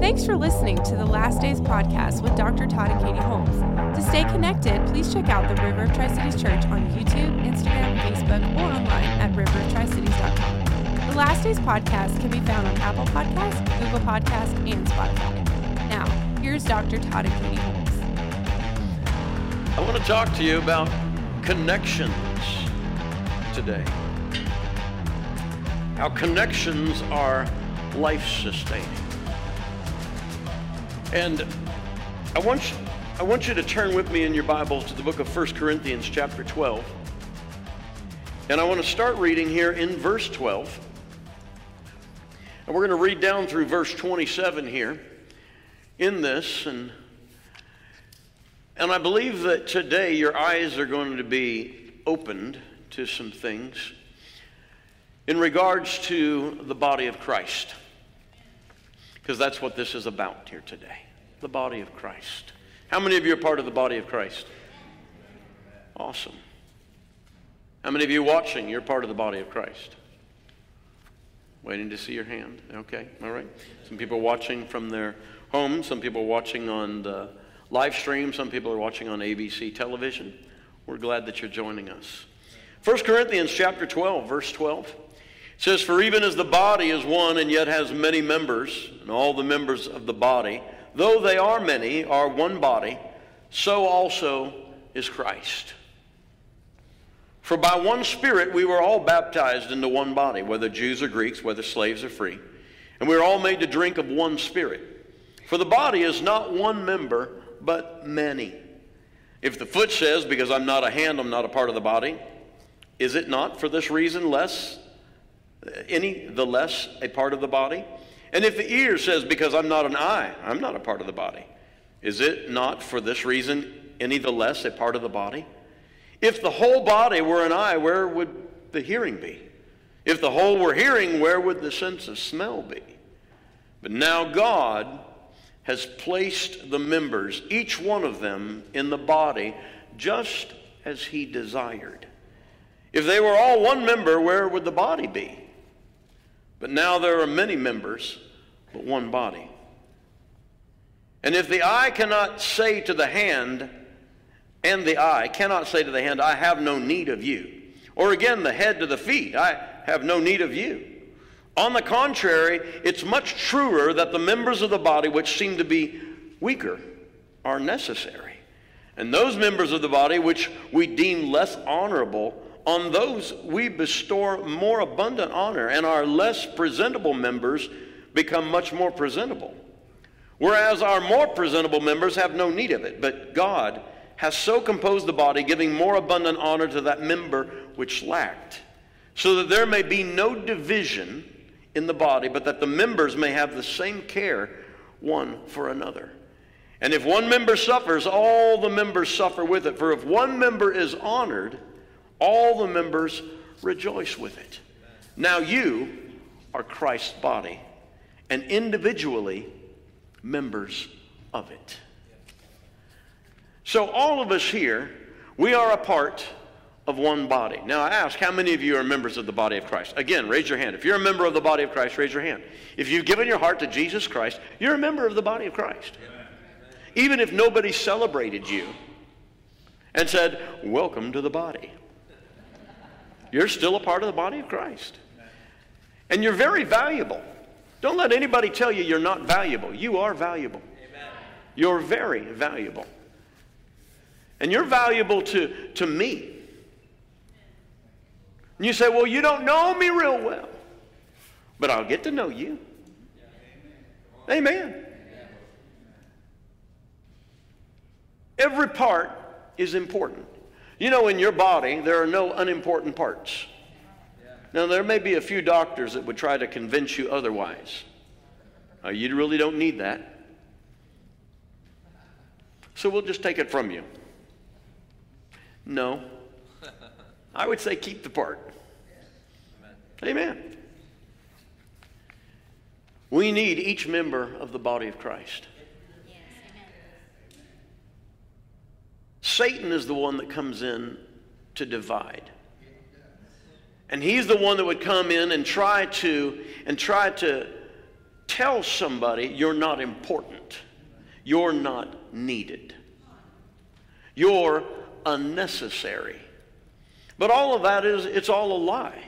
Thanks for listening to the Last Days podcast with Dr. Todd and Katie Holmes. To stay connected, please check out the River of Tri Cities Church on YouTube, Instagram, Facebook, or online at riveroftricities.com. The Last Days podcast can be found on Apple Podcasts, Google Podcasts, and Spotify. Now, here's Dr. Todd and Katie Holmes. I want to talk to you about connections today. How connections are life sustaining. And I want, you, I want you to turn with me in your Bibles to the book of 1 Corinthians, chapter 12. And I want to start reading here in verse 12. And we're going to read down through verse 27 here in this. And, and I believe that today your eyes are going to be opened to some things in regards to the body of Christ. Because that's what this is about here today the body of Christ. How many of you are part of the body of Christ? Awesome. How many of you watching, you're part of the body of Christ? Waiting to see your hand. Okay, all right. Some people watching from their home, some people watching on the live stream, some people are watching on ABC television. We're glad that you're joining us. 1 Corinthians chapter 12, verse 12. It says, For even as the body is one and yet has many members, and all the members of the body, though they are many, are one body, so also is Christ. For by one Spirit we were all baptized into one body, whether Jews or Greeks, whether slaves or free, and we are all made to drink of one Spirit. For the body is not one member, but many. If the foot says, Because I'm not a hand, I'm not a part of the body, is it not for this reason less any the less a part of the body? And if the ear says, Because I'm not an eye, I'm not a part of the body, is it not for this reason any the less a part of the body? If the whole body were an eye, where would the hearing be? If the whole were hearing, where would the sense of smell be? But now God has placed the members, each one of them, in the body just as He desired. If they were all one member, where would the body be? But now there are many members, but one body. And if the eye cannot say to the hand, and the eye cannot say to the hand, I have no need of you, or again the head to the feet, I have no need of you. On the contrary, it's much truer that the members of the body which seem to be weaker are necessary. And those members of the body which we deem less honorable on those we bestow more abundant honor, and our less presentable members become much more presentable. Whereas our more presentable members have no need of it, but God has so composed the body, giving more abundant honor to that member which lacked, so that there may be no division in the body, but that the members may have the same care one for another. And if one member suffers, all the members suffer with it. For if one member is honored, all the members rejoice with it. Now you are Christ's body, and individually members of it. So, all of us here, we are a part of one body. Now, I ask, how many of you are members of the body of Christ? Again, raise your hand. If you're a member of the body of Christ, raise your hand. If you've given your heart to Jesus Christ, you're a member of the body of Christ. Even if nobody celebrated you and said, Welcome to the body. You're still a part of the body of Christ. And you're very valuable. Don't let anybody tell you you're not valuable. You are valuable. Amen. You're very valuable. And you're valuable to, to me. And you say, well, you don't know me real well. But I'll get to know you. amen Amen. Every part is important. You know, in your body, there are no unimportant parts. Now, there may be a few doctors that would try to convince you otherwise. Uh, you really don't need that. So we'll just take it from you. No. I would say keep the part. Amen. We need each member of the body of Christ. Satan is the one that comes in to divide. And he's the one that would come in and try to and try to tell somebody you're not important, you're not needed, you're unnecessary. But all of that is, it's all a lie.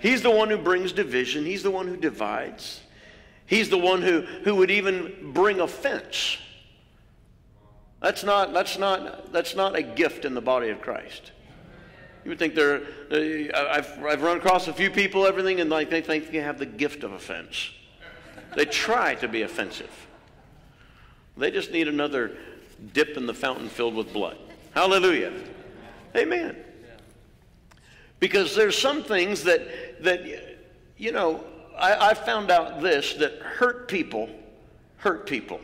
He's the one who brings division, he's the one who divides. He's the one who, who would even bring offense. That's not, that's, not, that's not a gift in the body of Christ. You would think they're, uh, I've, I've run across a few people, everything, and like they think they have the gift of offense. They try to be offensive. They just need another dip in the fountain filled with blood. Hallelujah. Amen. Because there's some things that, that you know, I, I found out this that hurt people hurt people.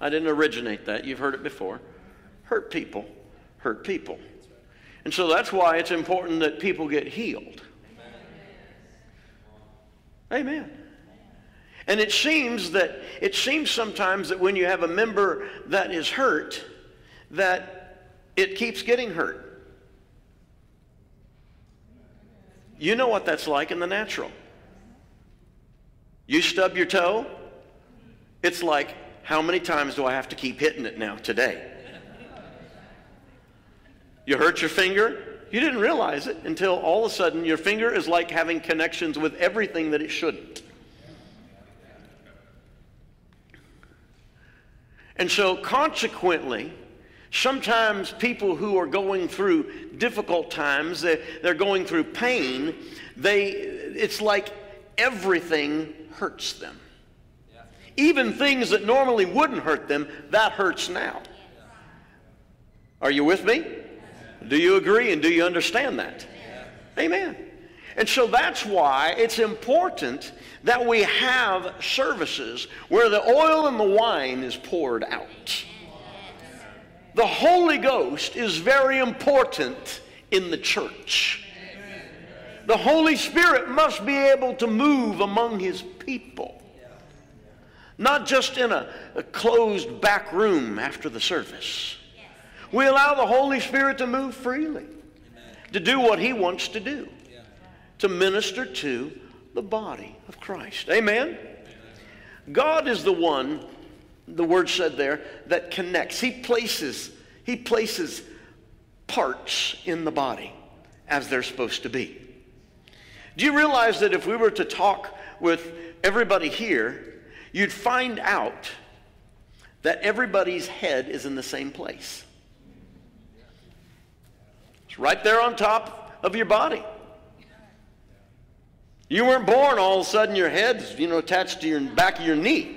I didn't originate that. You've heard it before. Hurt people hurt people. And so that's why it's important that people get healed. Amen. And it seems that it seems sometimes that when you have a member that is hurt, that it keeps getting hurt. You know what that's like in the natural. You stub your toe, it's like, how many times do I have to keep hitting it now today? You hurt your finger, you didn't realize it until all of a sudden your finger is like having connections with everything that it shouldn't. And so, consequently, Sometimes people who are going through difficult times, they're, going through pain, they, it's like everything hurts them. Even things that normally wouldn't hurt them, that hurts now. Are you with me? Do you agree and do you understand that? Amen. And so that's why it's important that we have services where the oil and the wine is poured out. The Holy Ghost is very important in the church. The Holy Spirit must be able to move among His people, not just in a, a closed back room after the service. We allow the Holy Spirit to move freely, to do what He wants to do, to minister to the body of Christ. Amen? God is the one the word said there, that connects. He places, he places parts in the body as they're supposed to be. Do you realize that if we were to talk with everybody here, you'd find out that everybody's head is in the same place? It's right there on top of your body. You weren't born all of a sudden your head's, you know, attached to your back of your knee.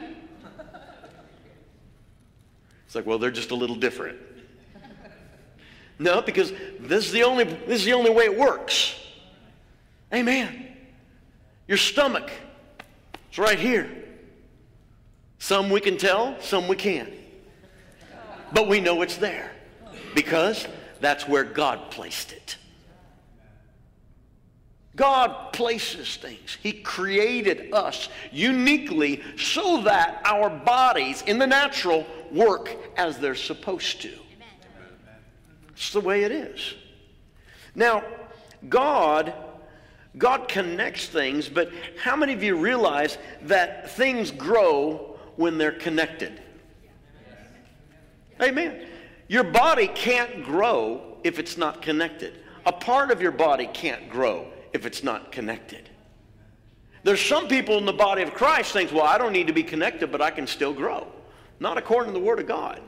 It's like, well, they're just a little different. No, because this is the only this is the only way it works. Amen. Your stomach. It's right here. Some we can tell, some we can't. But we know it's there because that's where God placed it. God places things. He created us uniquely so that our bodies in the natural work as they're supposed to. It's the way it is. Now, God God connects things, but how many of you realize that things grow when they're connected? Amen. Your body can't grow if it's not connected. A part of your body can't grow if it's not connected. There's some people in the body of Christ think, well, I don't need to be connected, but I can still grow. Not according to the Word of God.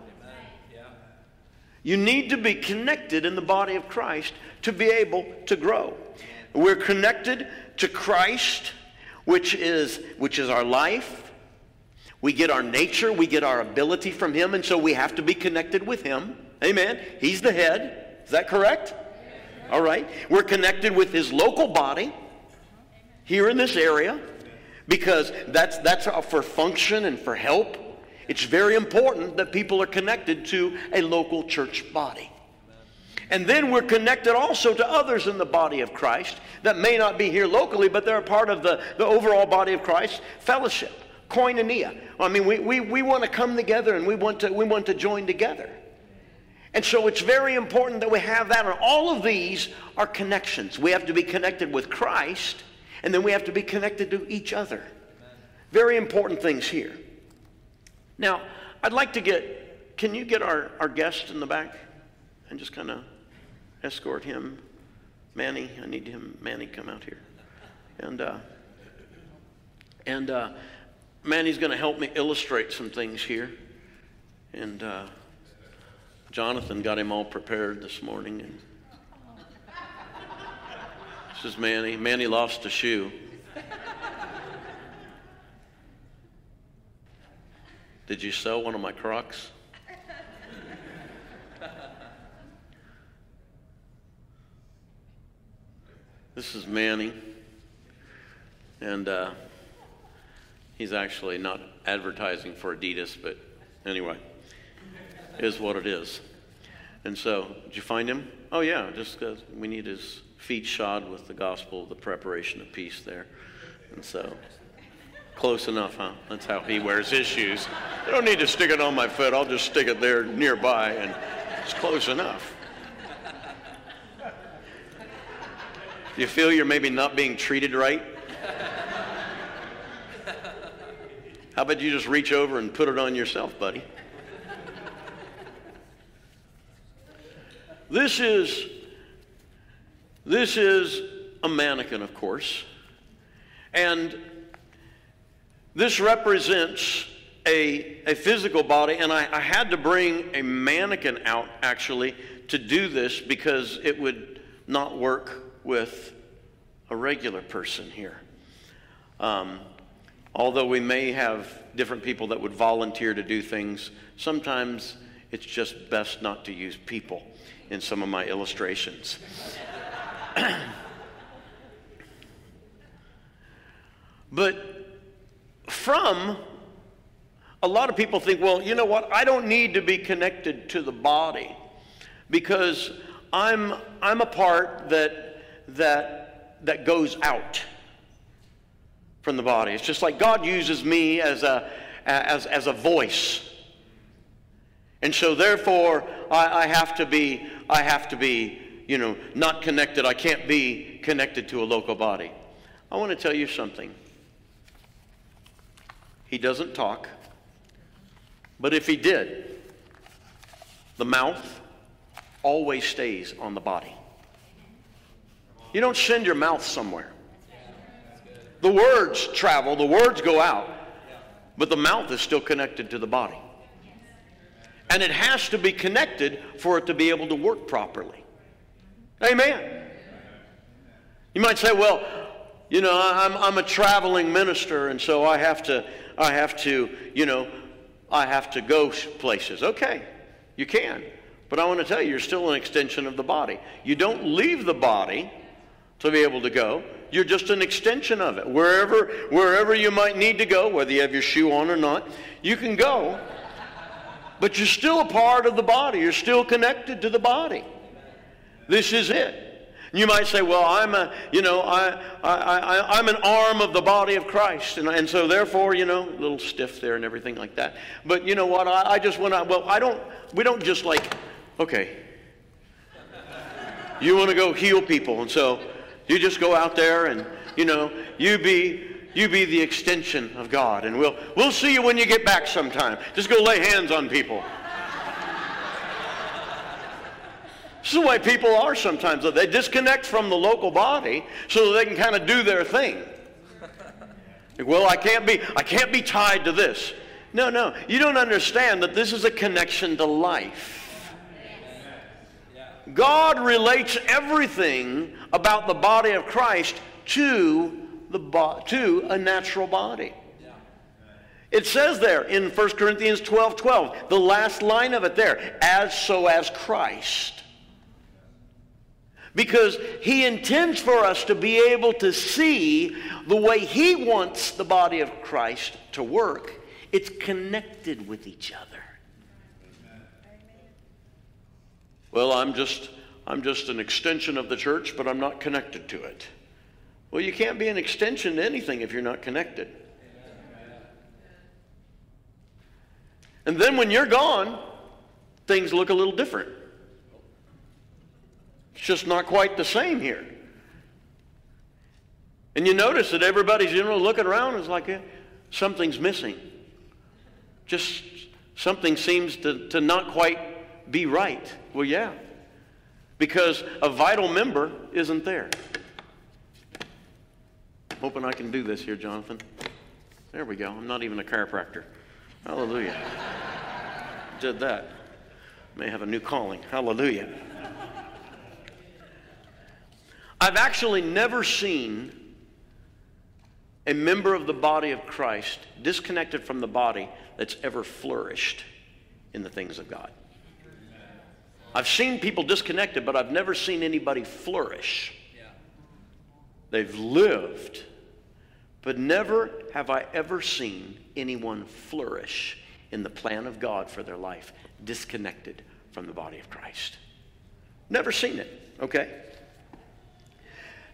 You need to be connected in the body of Christ to be able to grow. We're connected to Christ, which is, which is our life. We get our nature, we get our ability from Him, and so we have to be connected with Him. Amen. He's the head. Is that correct? All right. We're connected with His local body here in this area because that's, that's for function and for help. It's very important that people are connected to a local church body. And then we're connected also to others in the body of Christ that may not be here locally, but they're a part of the, the overall body of Christ fellowship, koinonia. I mean, we, we, we want to come together and we want to, we want to join together. And so it's very important that we have that. And all of these are connections. We have to be connected with Christ, and then we have to be connected to each other. very important things here. Now, I'd like to get, can you get our, our guest in the back and just kind of escort him? Manny, I need him, Manny, come out here. And, uh, and uh, Manny's going to help me illustrate some things here. And uh, Jonathan got him all prepared this morning. And this is Manny. Manny lost a shoe. Did you sell one of my Crocs? This is Manny. And uh, he's actually not advertising for Adidas, but anyway, is what it is. And so, did you find him? Oh, yeah, just because we need his feet shod with the gospel of the preparation of peace there. And so, close enough, huh? That's how he wears his shoes. I don't need to stick it on my foot, I'll just stick it there nearby, and it's close enough. You feel you're maybe not being treated right? How about you just reach over and put it on yourself, buddy? This is this is a mannequin, of course. And this represents a, a physical body, and I, I had to bring a mannequin out actually to do this because it would not work with a regular person here. Um, although we may have different people that would volunteer to do things, sometimes it's just best not to use people in some of my illustrations. but from a lot of people think, well, you know what? I don't need to be connected to the body because I'm, I'm a part that, that, that goes out from the body. It's just like God uses me as a, as, as a voice. And so therefore, I, I have to be, I have to be, you know, not connected. I can't be connected to a local body. I want to tell you something. He doesn't talk. But if he did, the mouth always stays on the body. You don't send your mouth somewhere. The words travel, the words go out, but the mouth is still connected to the body. And it has to be connected for it to be able to work properly. Amen. You might say, well, you know, I'm, I'm a traveling minister, and so I have to, I have to, you know, I have to go places. Okay, you can. But I want to tell you, you're still an extension of the body. You don't leave the body to be able to go. You're just an extension of it. Wherever, wherever you might need to go, whether you have your shoe on or not, you can go. But you're still a part of the body. You're still connected to the body. This is it. You might say, well, I'm a, you know, I, I, I, I'm an arm of the body of Christ. And, and so therefore, you know, a little stiff there and everything like that. But you know what? I, I just want to, well, I don't, we don't just like, okay, you want to go heal people. And so you just go out there and, you know, you be, you be the extension of God. And we'll, we'll see you when you get back sometime. Just go lay hands on people. This is the way people are sometimes. They disconnect from the local body so that they can kind of do their thing. Well, I can't be I can't be tied to this. No, no. You don't understand that this is a connection to life. God relates everything about the body of Christ to the bo- to a natural body. It says there in 1 Corinthians 12 12, the last line of it there, as so as Christ because he intends for us to be able to see the way he wants the body of Christ to work. It's connected with each other. Well, I'm just I'm just an extension of the church, but I'm not connected to it. Well, you can't be an extension to anything if you're not connected. And then when you're gone, things look a little different. It's just not quite the same here. And you notice that everybody's, you know, looking around is like, eh, something's missing. Just something seems to, to not quite be right. Well, yeah, because a vital member isn't there. I'm hoping I can do this here, Jonathan. There we go. I'm not even a chiropractor. Hallelujah. Did that. May have a new calling. Hallelujah. I've actually never seen a member of the body of Christ disconnected from the body that's ever flourished in the things of God. I've seen people disconnected, but I've never seen anybody flourish. They've lived, but never have I ever seen anyone flourish in the plan of God for their life, disconnected from the body of Christ. Never seen it, okay?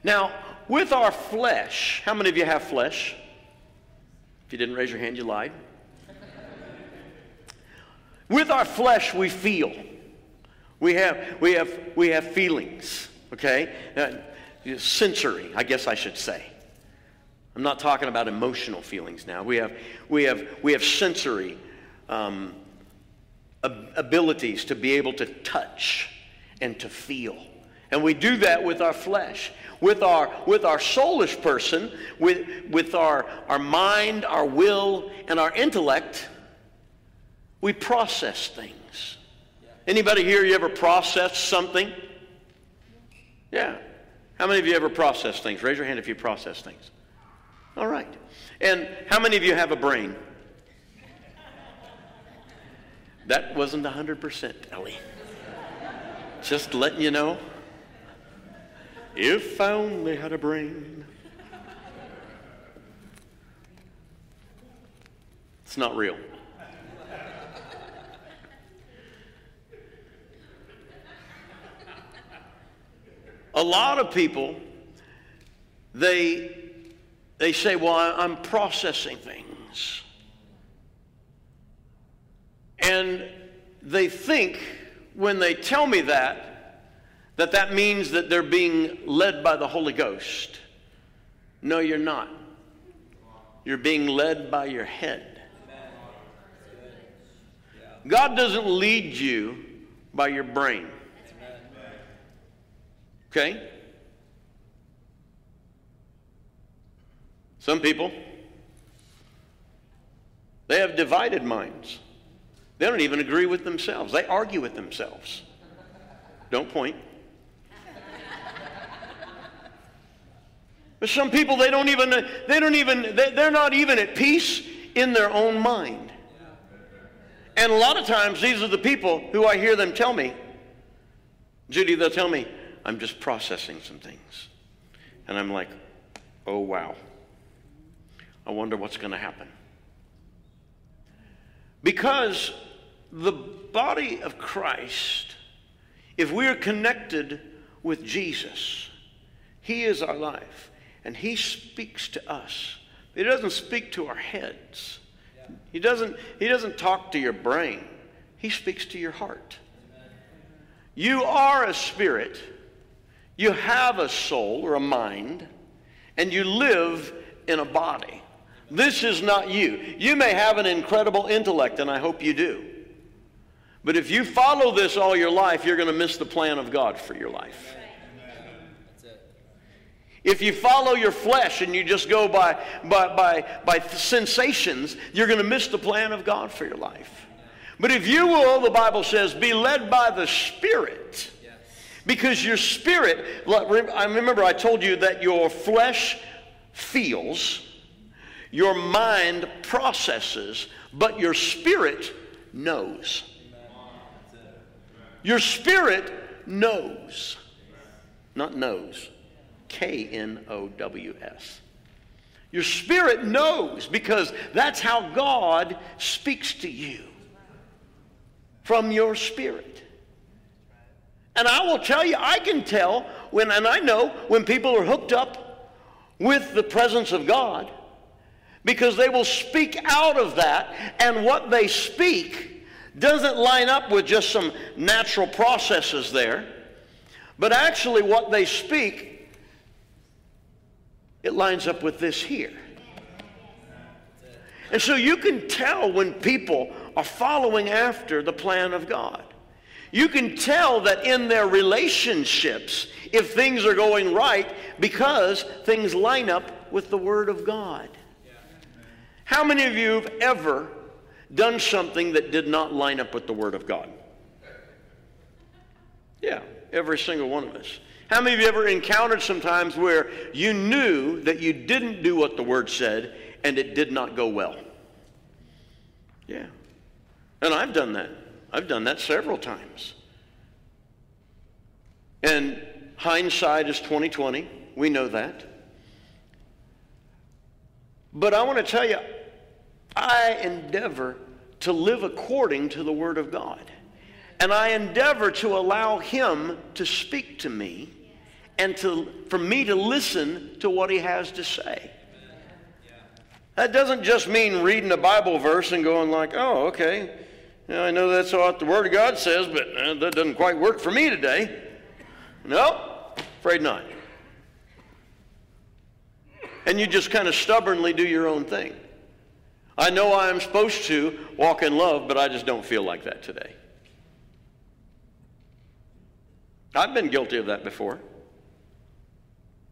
Now, with our flesh, how many of you have flesh? If you didn't raise your hand, you lied. With our flesh, we feel. We have, we have, we have feelings, okay? Uh, sensory, I guess I should say. I'm not talking about emotional feelings now. We have, we have, we have sensory um, abilities to be able to touch and to feel. And we do that with our flesh. With our, with our soulish person, with, with our, our mind, our will, and our intellect, we process things. Anybody here, you ever processed something? Yeah. How many of you ever process things? Raise your hand if you process things. All right. And how many of you have a brain? That wasn't 100%, Ellie. Just letting you know. If I only had a brain. It's not real. A lot of people, they, they say, Well, I'm processing things. And they think when they tell me that, that that means that they're being led by the Holy Ghost. No, you're not. You're being led by your head. God doesn't lead you by your brain. Okay? Some people, they have divided minds. They don't even agree with themselves. They argue with themselves. Don't point. But some people, they don't even, they don't even, they're not even at peace in their own mind. And a lot of times, these are the people who I hear them tell me, Judy, they'll tell me, I'm just processing some things. And I'm like, oh, wow. I wonder what's going to happen. Because the body of Christ, if we're connected with Jesus, He is our life. And he speaks to us. He doesn't speak to our heads. He doesn't, he doesn't talk to your brain. He speaks to your heart. You are a spirit. You have a soul or a mind, and you live in a body. This is not you. You may have an incredible intellect, and I hope you do. But if you follow this all your life, you're going to miss the plan of God for your life. If you follow your flesh and you just go by, by, by, by sensations, you're going to miss the plan of God for your life. But if you will, the Bible says, be led by the Spirit. Because your spirit, I remember I told you that your flesh feels, your mind processes, but your spirit knows. Your spirit knows, not knows. K N O W S. Your spirit knows because that's how God speaks to you from your spirit. And I will tell you, I can tell when, and I know when people are hooked up with the presence of God because they will speak out of that, and what they speak doesn't line up with just some natural processes there, but actually what they speak it lines up with this here. And so you can tell when people are following after the plan of God. You can tell that in their relationships, if things are going right, because things line up with the Word of God. How many of you have ever done something that did not line up with the Word of God? Yeah, every single one of us. How many of you ever encountered some times where you knew that you didn't do what the Word said and it did not go well? Yeah. And I've done that. I've done that several times. And hindsight is 2020. We know that. But I want to tell you, I endeavor to live according to the Word of God. And I endeavor to allow Him to speak to me and to, for me to listen to what He has to say. That doesn't just mean reading a Bible verse and going like, oh, okay, I know that's what the Word of God says, but uh, that doesn't quite work for me today. No, afraid not. And you just kind of stubbornly do your own thing. I know I'm supposed to walk in love, but I just don't feel like that today. I've been guilty of that before.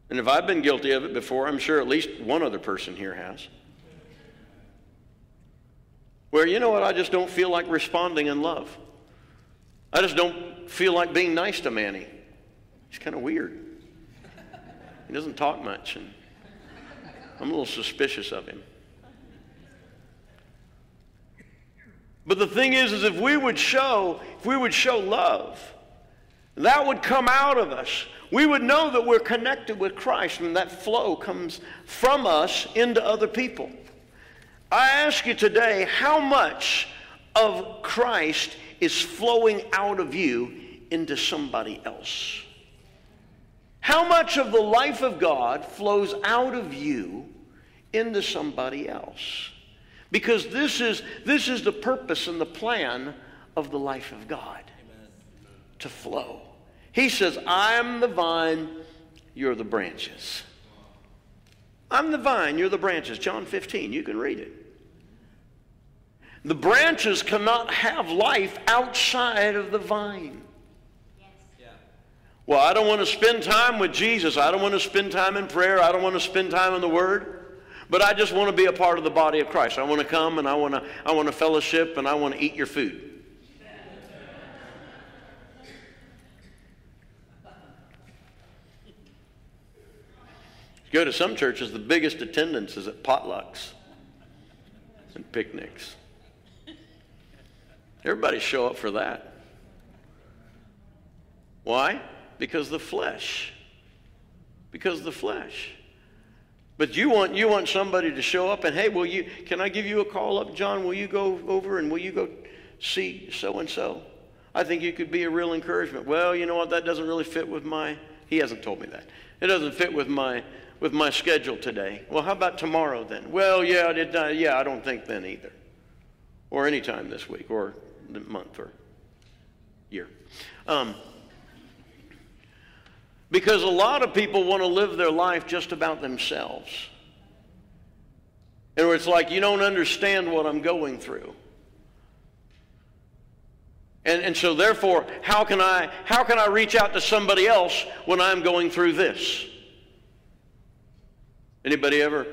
And if I've been guilty of it before, I'm sure at least one other person here has. Where, you know what, I just don't feel like responding in love. I just don't feel like being nice to Manny. He's kind of weird. He doesn't talk much, and I'm a little suspicious of him. But the thing is, is if we would show, if we would show love, that would come out of us. We would know that we're connected with Christ, and that flow comes from us into other people. I ask you today, how much of Christ is flowing out of you into somebody else? How much of the life of God flows out of you into somebody else? Because this is, this is the purpose and the plan of the life of God Amen. to flow. He says, I'm the vine, you're the branches. I'm the vine, you're the branches. John 15, you can read it. The branches cannot have life outside of the vine. Well, I don't want to spend time with Jesus. I don't want to spend time in prayer. I don't want to spend time in the Word. But I just want to be a part of the body of Christ. I want to come and I want to, I want to fellowship and I want to eat your food. go to some churches, the biggest attendance is at potlucks and picnics. Everybody show up for that. Why? Because the flesh. Because the flesh. But you want you want somebody to show up and hey, will you can I give you a call up, John? Will you go over and will you go see so and so? I think you could be a real encouragement. Well, you know what? That doesn't really fit with my he hasn't told me that. It doesn't fit with my with my schedule today. Well, how about tomorrow then? Well, yeah, I did uh, yeah, I don't think then either. Or anytime this week or month or year. Um, because a lot of people want to live their life just about themselves. And where it's like, you don't understand what I'm going through. And, and so therefore, how can, I, how can I reach out to somebody else when I'm going through this? Anybody ever,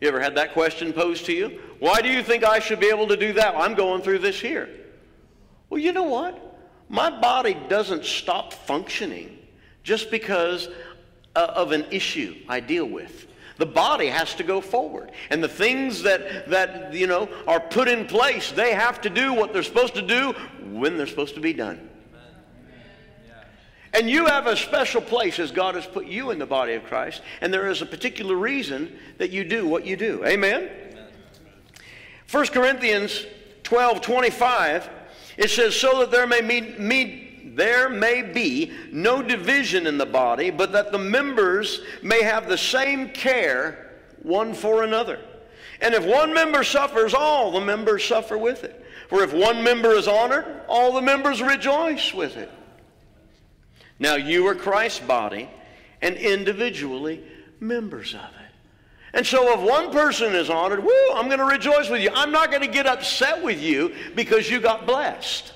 you ever had that question posed to you? Why do you think I should be able to do that? I'm going through this here. Well, you know what? My body doesn't stop functioning just because uh, of an issue I deal with. The body has to go forward. And the things that, that, you know, are put in place, they have to do what they're supposed to do when they're supposed to be done. And you have a special place as God has put you in the body of Christ, and there is a particular reason that you do what you do. Amen? Amen. 1 Corinthians 12 25, it says, So that there may meet, meet there may be no division in the body, but that the members may have the same care one for another. And if one member suffers, all the members suffer with it. For if one member is honored, all the members rejoice with it. Now you are Christ's body, and individually members of it. And so if one person is honored, woo, I'm going to rejoice with you. I'm not going to get upset with you because you got blessed.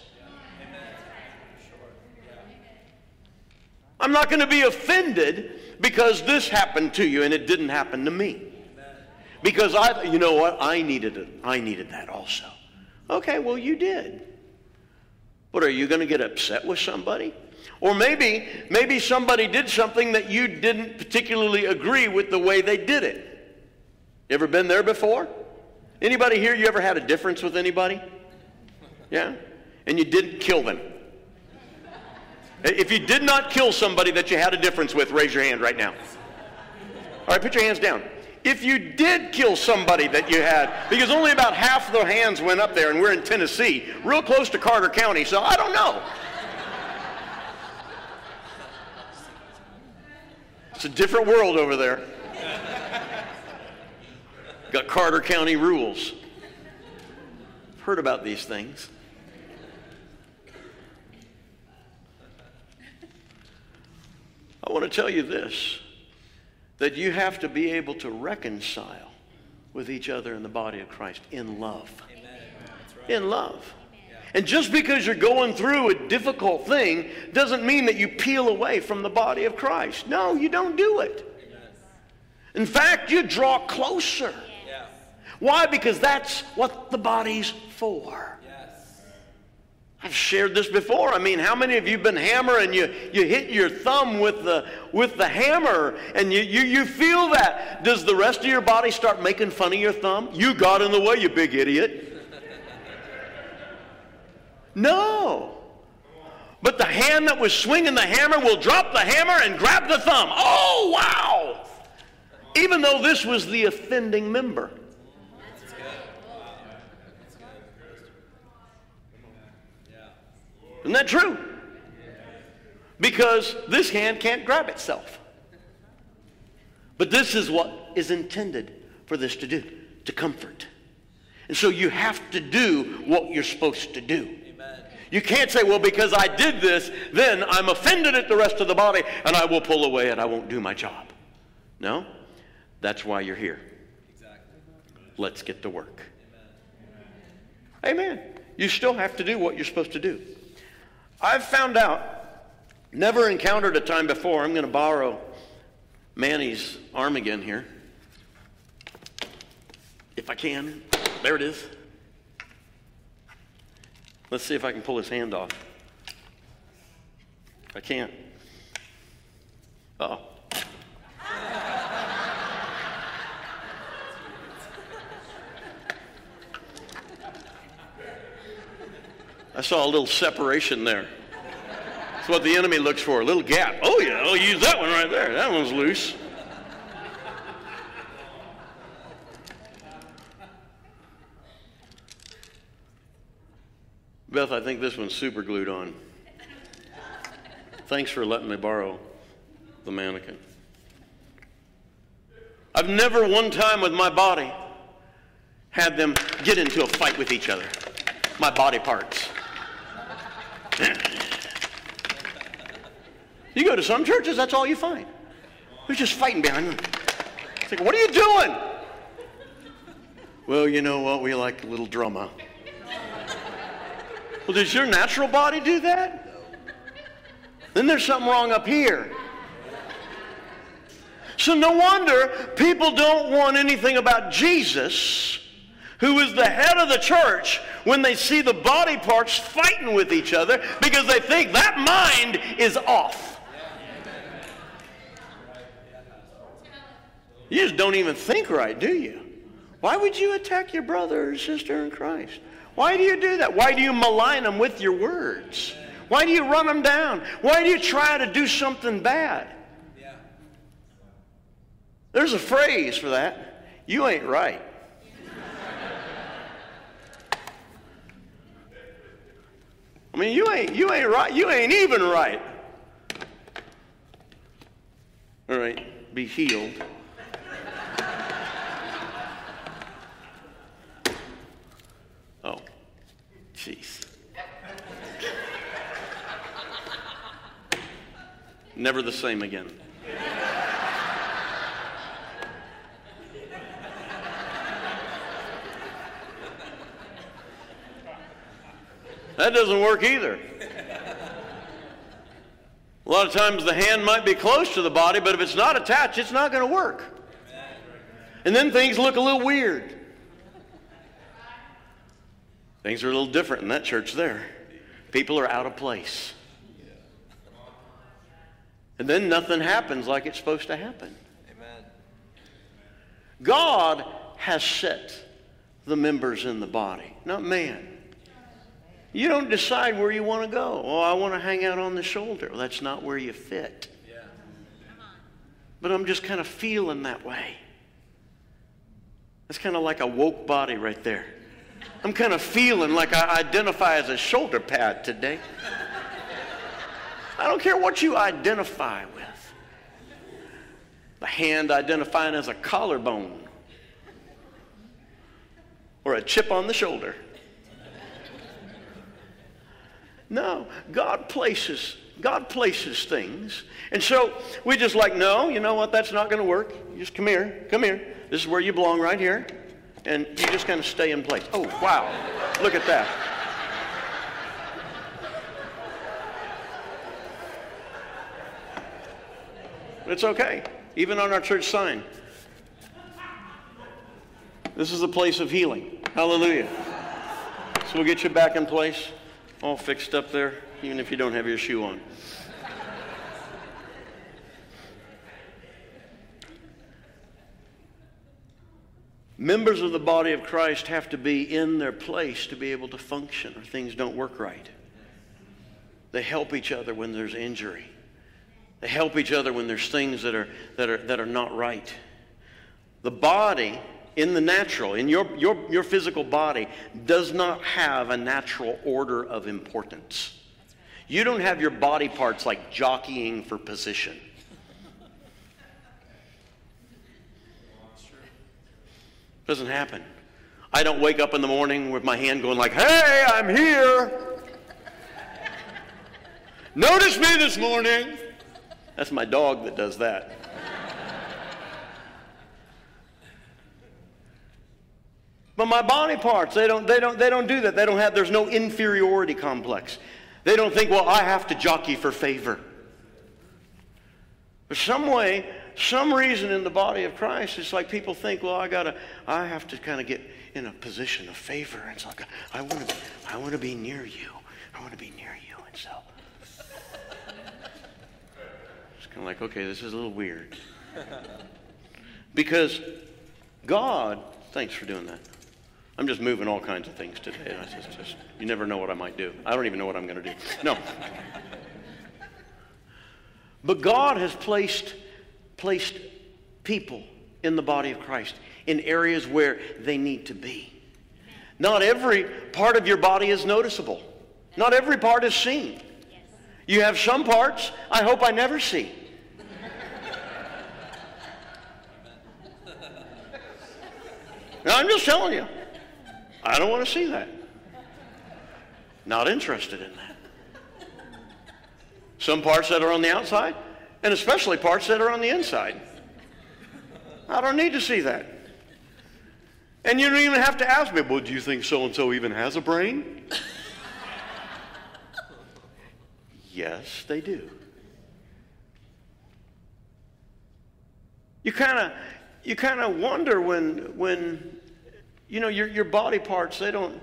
I'm not going to be offended because this happened to you and it didn't happen to me. Because I, you know what? I needed it. I needed that also. Okay, well, you did. But are you going to get upset with somebody? Or maybe, maybe somebody did something that you didn't particularly agree with the way they did it. You ever been there before? Anybody here, you ever had a difference with anybody? Yeah? And you didn't kill them. If you did not kill somebody that you had a difference with, raise your hand right now. All right, put your hands down. If you did kill somebody that you had, because only about half the hands went up there, and we're in Tennessee, real close to Carter County, so I don't know. It's a different world over there. Got Carter County rules. I've Heard about these things. I want to tell you this that you have to be able to reconcile with each other in the body of Christ in love. Right. In love. And just because you're going through a difficult thing doesn't mean that you peel away from the body of Christ. No, you don't do it. In fact, you draw closer. Why? Because that's what the body's for. I've shared this before. I mean, how many of you have been hammering? You, you hit your thumb with the, with the hammer and you, you, you feel that. Does the rest of your body start making fun of your thumb? You got in the way, you big idiot. No. But the hand that was swinging the hammer will drop the hammer and grab the thumb. Oh, wow. Even though this was the offending member. Isn't that true? Because this hand can't grab itself. But this is what is intended for this to do to comfort. And so you have to do what you're supposed to do. Amen. You can't say, well, because I did this, then I'm offended at the rest of the body and I will pull away and I won't do my job. No, that's why you're here. Exactly. Let's get to work. Amen. Amen. You still have to do what you're supposed to do. I've found out, never encountered a time before. I'm going to borrow Manny's arm again here. If I can. There it is. Let's see if I can pull his hand off. I can't. oh. I saw a little separation there. That's what the enemy looks for, a little gap. Oh, yeah, oh, I'll use that one right there. That one's loose. Beth, I think this one's super glued on. Thanks for letting me borrow the mannequin. I've never one time with my body had them get into a fight with each other, my body parts. You go to some churches, that's all you find. They're just fighting behind them. It's like, what are you doing? Well, you know what? We like a little drama. Well, does your natural body do that? Then there's something wrong up here. So no wonder people don't want anything about Jesus who is the head of the church, when they see the body parts fighting with each other because they think that mind is off. You just don't even think right, do you? Why would you attack your brother or sister in Christ? Why do you do that? Why do you malign them with your words? Why do you run them down? Why do you try to do something bad? There's a phrase for that. You ain't right. I mean, you ain't, you ain't right. You ain't even right. All right, be healed. Jeez. Never the same again. That doesn't work either. A lot of times the hand might be close to the body, but if it's not attached, it's not going to work. And then things look a little weird. Things are a little different in that church there. People are out of place. And then nothing happens like it's supposed to happen. Amen. God has set the members in the body, not man. You don't decide where you want to go. Oh, I want to hang out on the shoulder. Well, that's not where you fit. Yeah. But I'm just kind of feeling that way. That's kind of like a woke body right there. I'm kind of feeling like I identify as a shoulder pad today. I don't care what you identify with. The hand identifying as a collarbone or a chip on the shoulder. No, God places God places things. And so we just like, no, you know what? That's not going to work. You just come here. Come here. This is where you belong right here. And you just kind of stay in place. Oh, wow. Look at that. It's okay. Even on our church sign. This is a place of healing. Hallelujah. So we'll get you back in place, all fixed up there, even if you don't have your shoe on. Members of the body of Christ have to be in their place to be able to function, or things don't work right. They help each other when there's injury. They help each other when there's things that are, that are, that are not right. The body, in the natural, in your, your, your physical body, does not have a natural order of importance. You don't have your body parts like jockeying for position. Doesn't happen. I don't wake up in the morning with my hand going like, "Hey, I'm here." Notice me this morning. That's my dog that does that. But my body parts, they don't, they, don't, they don't do that. They don't have, there's no inferiority complex. They don't think, well, I have to jockey for favor. But some way, some reason in the body of Christ, it's like people think, well, I gotta, I have to kind of get in a position of favor. It's like, I want to, I want to be near you. I want to be near you. And so, it's kind of like, okay, this is a little weird. because God, thanks for doing that. I'm just moving all kinds of things today. Just, just, you never know what I might do. I don't even know what I'm going to do. No. But God has placed, placed people in the body of Christ in areas where they need to be. Not every part of your body is noticeable. Not every part is seen. You have some parts I hope I never see. Now, I'm just telling you. I don't want to see that. Not interested in that. Some parts that are on the outside, and especially parts that are on the inside. I don't need to see that. And you don't even have to ask me, well, do you think so and so even has a brain? yes, they do. You kind of you kind of wonder when when you know, your, your body parts, they don't,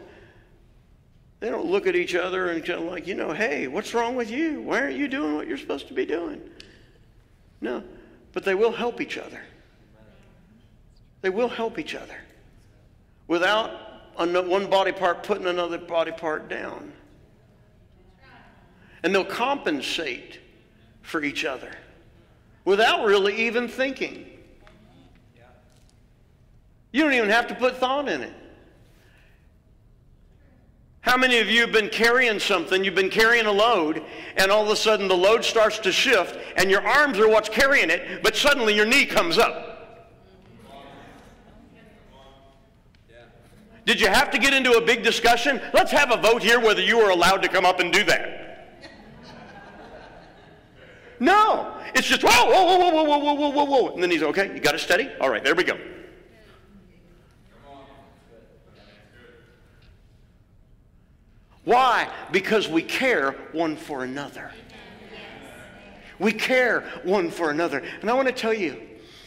they don't look at each other and kind of like, you know, hey, what's wrong with you? Why aren't you doing what you're supposed to be doing? No, but they will help each other. They will help each other without one body part putting another body part down. And they'll compensate for each other without really even thinking. You don't even have to put thought in it. How many of you have been carrying something, you've been carrying a load, and all of a sudden the load starts to shift, and your arms are what's carrying it, but suddenly your knee comes up? Did you have to get into a big discussion? Let's have a vote here whether you are allowed to come up and do that. No. It's just, whoa, whoa, whoa, whoa, whoa, whoa, whoa, whoa, whoa. And then he's, okay, you got it steady? All right, there we go. Why? Because we care one for another. We care one for another. And I want to tell you,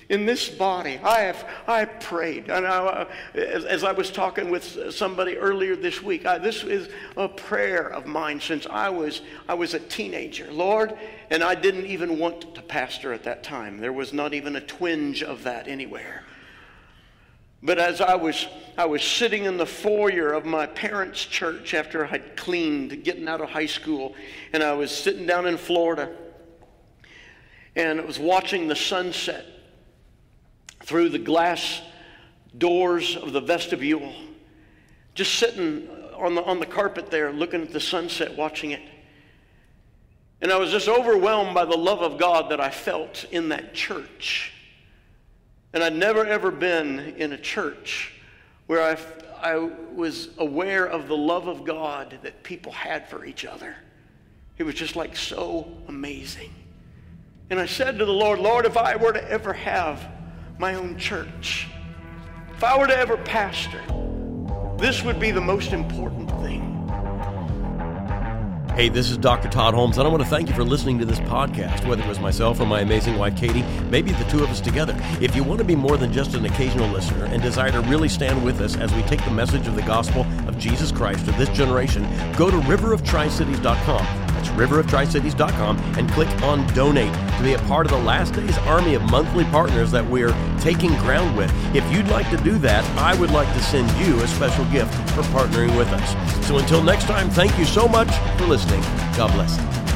in this body, I have I prayed, and I, as, as, I was talking with somebody earlier this week, I, this is a prayer of mine since I was I was a teenager, Lord, and I didn't even want to pastor at that time. There was not even a twinge of that anywhere. But as I was, I was sitting in the foyer of my parents' church after I'd cleaned, getting out of high school, and I was sitting down in Florida, and I was watching the sunset through the glass doors of the vestibule, just sitting on the, on the carpet there, looking at the sunset, watching it. And I was just overwhelmed by the love of God that I felt in that church. And I'd never ever been in a church where I, I was aware of the love of God that people had for each other. It was just like so amazing. And I said to the Lord, Lord, if I were to ever have my own church, if I were to ever pastor, this would be the most important thing. Hey, this is Dr. Todd Holmes, and I want to thank you for listening to this podcast, whether it was myself or my amazing wife, Katie, maybe the two of us together. If you want to be more than just an occasional listener and desire to really stand with us as we take the message of the gospel of Jesus Christ to this generation, go to riveroftricities.com that's riveroftricities.com and click on donate to be a part of the last day's army of monthly partners that we're taking ground with. If you'd like to do that, I would like to send you a special gift for partnering with us. So until next time, thank you so much for listening. God bless.